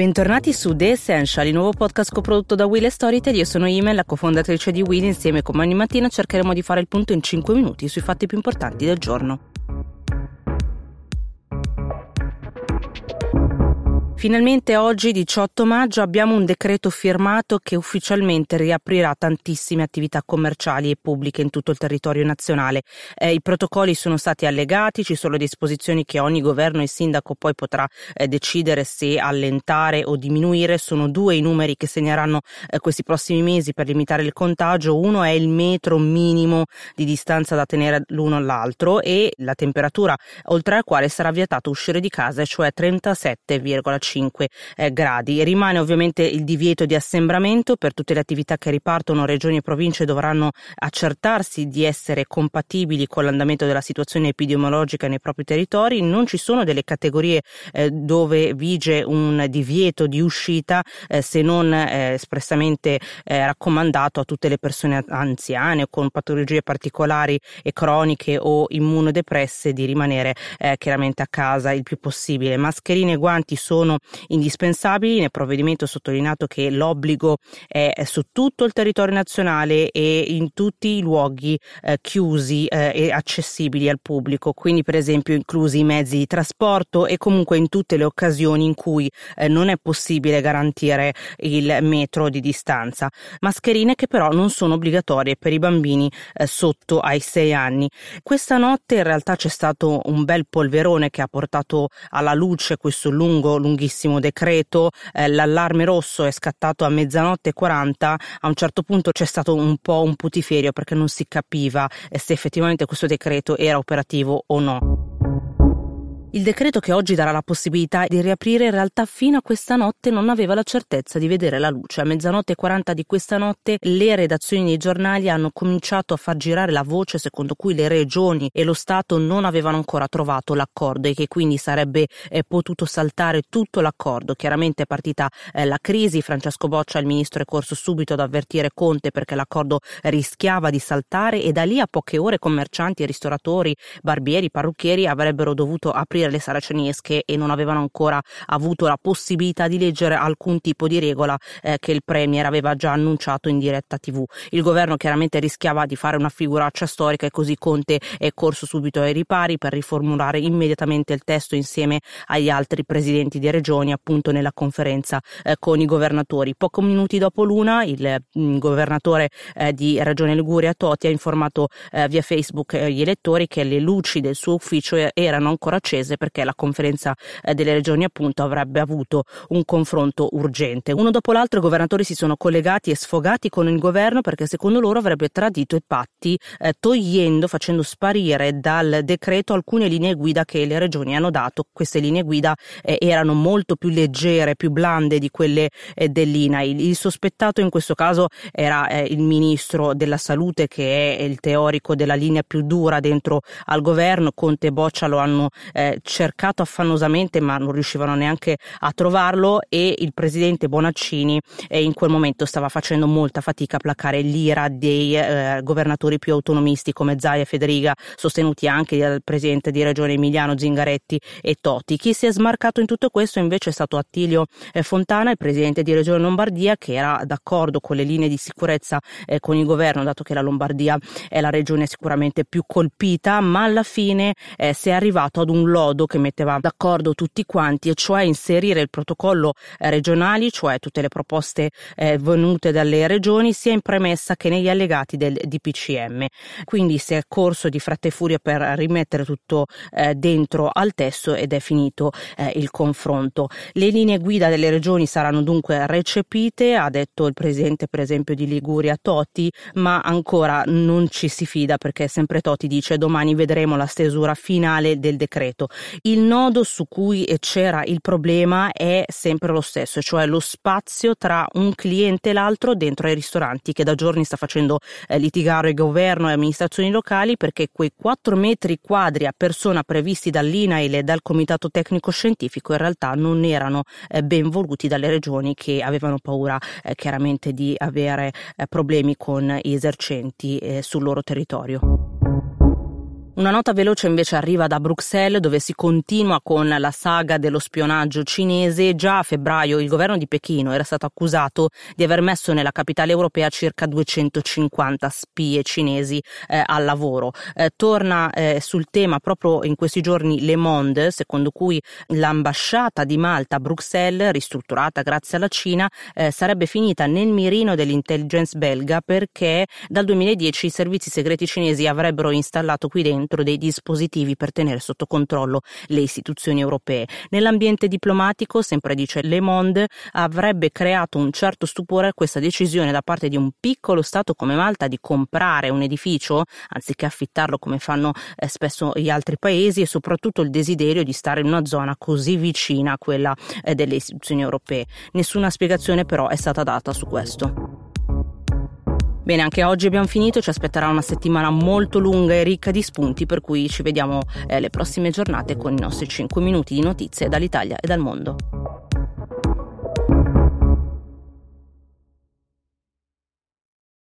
Bentornati su The Essential, il nuovo podcast coprodotto da Will e Storytel. Io sono Ime, la cofondatrice di Will. Insieme come ogni mattina cercheremo di fare il punto in 5 minuti sui fatti più importanti del giorno. Finalmente oggi, 18 maggio, abbiamo un decreto firmato che ufficialmente riaprirà tantissime attività commerciali e pubbliche in tutto il territorio nazionale. Eh, I protocolli sono stati allegati, ci sono disposizioni che ogni governo e sindaco poi potrà eh, decidere se allentare o diminuire. Sono due i numeri che segneranno eh, questi prossimi mesi per limitare il contagio. Uno è il metro minimo di distanza da tenere l'uno all'altro e la temperatura oltre la quale sarà vietato uscire di casa, cioè 37,5 5 eh, gradi. Rimane ovviamente il divieto di assembramento per tutte le attività che ripartono, regioni e province dovranno accertarsi di essere compatibili con l'andamento della situazione epidemiologica nei propri territori. Non ci sono delle categorie eh, dove vige un divieto di uscita eh, se non eh, espressamente eh, raccomandato a tutte le persone anziane o con patologie particolari e croniche o immunodepresse di rimanere eh, chiaramente a casa il più possibile. Mascherine e guanti sono indispensabili. Nel provvedimento è sottolineato che l'obbligo è su tutto il territorio nazionale e in tutti i luoghi eh, chiusi eh, e accessibili al pubblico, quindi per esempio inclusi i mezzi di trasporto e comunque in tutte le occasioni in cui eh, non è possibile garantire il metro di distanza. Mascherine che però non sono obbligatorie per i bambini eh, sotto ai 6 anni. Questa notte in realtà c'è stato un bel polverone che ha portato alla luce questo lungo, lunghissimo bellissimo decreto, eh, l'allarme rosso è scattato a mezzanotte e 40, a un certo punto c'è stato un po' un putiferio perché non si capiva eh, se effettivamente questo decreto era operativo o no. Il decreto che oggi darà la possibilità di riaprire in realtà fino a questa notte non aveva la certezza di vedere la luce. A mezzanotte e 40 di questa notte le redazioni dei giornali hanno cominciato a far girare la voce secondo cui le regioni e lo Stato non avevano ancora trovato l'accordo e che quindi sarebbe eh, potuto saltare tutto l'accordo. Chiaramente è partita eh, la crisi, Francesco Boccia, il ministro, è corso subito ad avvertire Conte perché l'accordo rischiava di saltare e da lì a poche ore commercianti, ristoratori, barbieri, parrucchieri avrebbero dovuto aprire aprire le saracinesche e non avevano ancora avuto la possibilità di leggere alcun tipo di regola eh, che il Premier aveva già annunciato in diretta TV. Il governo chiaramente rischiava di fare una figuraccia storica e così Conte è corso subito ai ripari per riformulare immediatamente il testo insieme agli altri presidenti di regioni appunto nella conferenza eh, con i governatori. Pochi minuti dopo l'una il mh, mm, governatore eh, di Regione Liguria Toti ha informato eh, via Facebook eh, gli elettori che le luci del suo ufficio erano ancora accese paese perché la conferenza eh, delle regioni appunto avrebbe avuto un confronto urgente. Uno dopo l'altro i governatori si sono collegati e sfogati con il governo perché secondo loro avrebbe tradito i patti eh, togliendo, facendo sparire dal decreto alcune linee guida che le regioni hanno dato. Queste linee guida eh, erano molto più leggere, più blande di quelle eh, dell'INAI. Il sospettato in questo caso era eh, il ministro della salute che è il teorico della linea più dura dentro al governo. Conte e Boccia lo hanno eh, cercato affannosamente ma non riuscivano neanche a trovarlo e il presidente Bonaccini eh, in quel momento stava facendo molta fatica a placare l'ira dei eh, governatori più autonomisti come Zaia e Federica, sostenuti anche dal presidente di regione Emiliano Zingaretti e Totti. Chi si è smarcato in tutto questo invece è stato Attilio eh, Fontana, il presidente di regione Lombardia, che era d'accordo con le linee di sicurezza eh, con il governo, dato che la Lombardia è la regione sicuramente più colpita, ma alla fine eh, si è arrivato ad un lodo modo che metteva d'accordo tutti quanti, e cioè inserire il protocollo eh, regionali, cioè tutte le proposte eh, venute dalle regioni, sia in premessa che negli allegati del DPCM. Quindi si è corso di fretta e furia per rimettere tutto eh, dentro al testo ed è finito eh, il confronto. Le linee guida delle regioni saranno dunque recepite, ha detto il presidente per esempio di Liguria Totti, ma ancora non ci si fida perché sempre Totti dice domani vedremo la stesura finale del decreto. Il nodo su cui c'era il problema è sempre lo stesso, cioè lo spazio tra un cliente e l'altro dentro ai ristoranti che da giorni sta facendo eh, litigare il governo e amministrazioni locali perché quei 4 metri quadri a persona previsti dall'INAIL e dal Comitato Tecnico Scientifico in realtà non erano eh, ben voluti dalle regioni che avevano paura eh, chiaramente di avere eh, problemi con i esercenti eh, sul loro territorio. Una nota veloce invece arriva da Bruxelles dove si continua con la saga dello spionaggio cinese. Già a febbraio il governo di Pechino era stato accusato di aver messo nella capitale europea circa 250 spie cinesi eh, al lavoro. Eh, torna eh, sul tema proprio in questi giorni Le Monde, secondo cui l'ambasciata di Malta a Bruxelles, ristrutturata grazie alla Cina, eh, sarebbe finita nel mirino dell'intelligence belga perché dal 2010 i servizi segreti cinesi avrebbero installato qui dentro dentro dei dispositivi per tenere sotto controllo le istituzioni europee. Nell'ambiente diplomatico, sempre dice Le Monde, avrebbe creato un certo stupore questa decisione da parte di un piccolo Stato come Malta di comprare un edificio anziché affittarlo come fanno eh, spesso gli altri paesi e soprattutto il desiderio di stare in una zona così vicina a quella eh, delle istituzioni europee. Nessuna spiegazione però è stata data su questo. Bene, anche oggi abbiamo finito, ci aspetterà una settimana molto lunga e ricca di spunti, per cui ci vediamo eh, le prossime giornate con i nostri 5 minuti di notizie dall'Italia e dal mondo.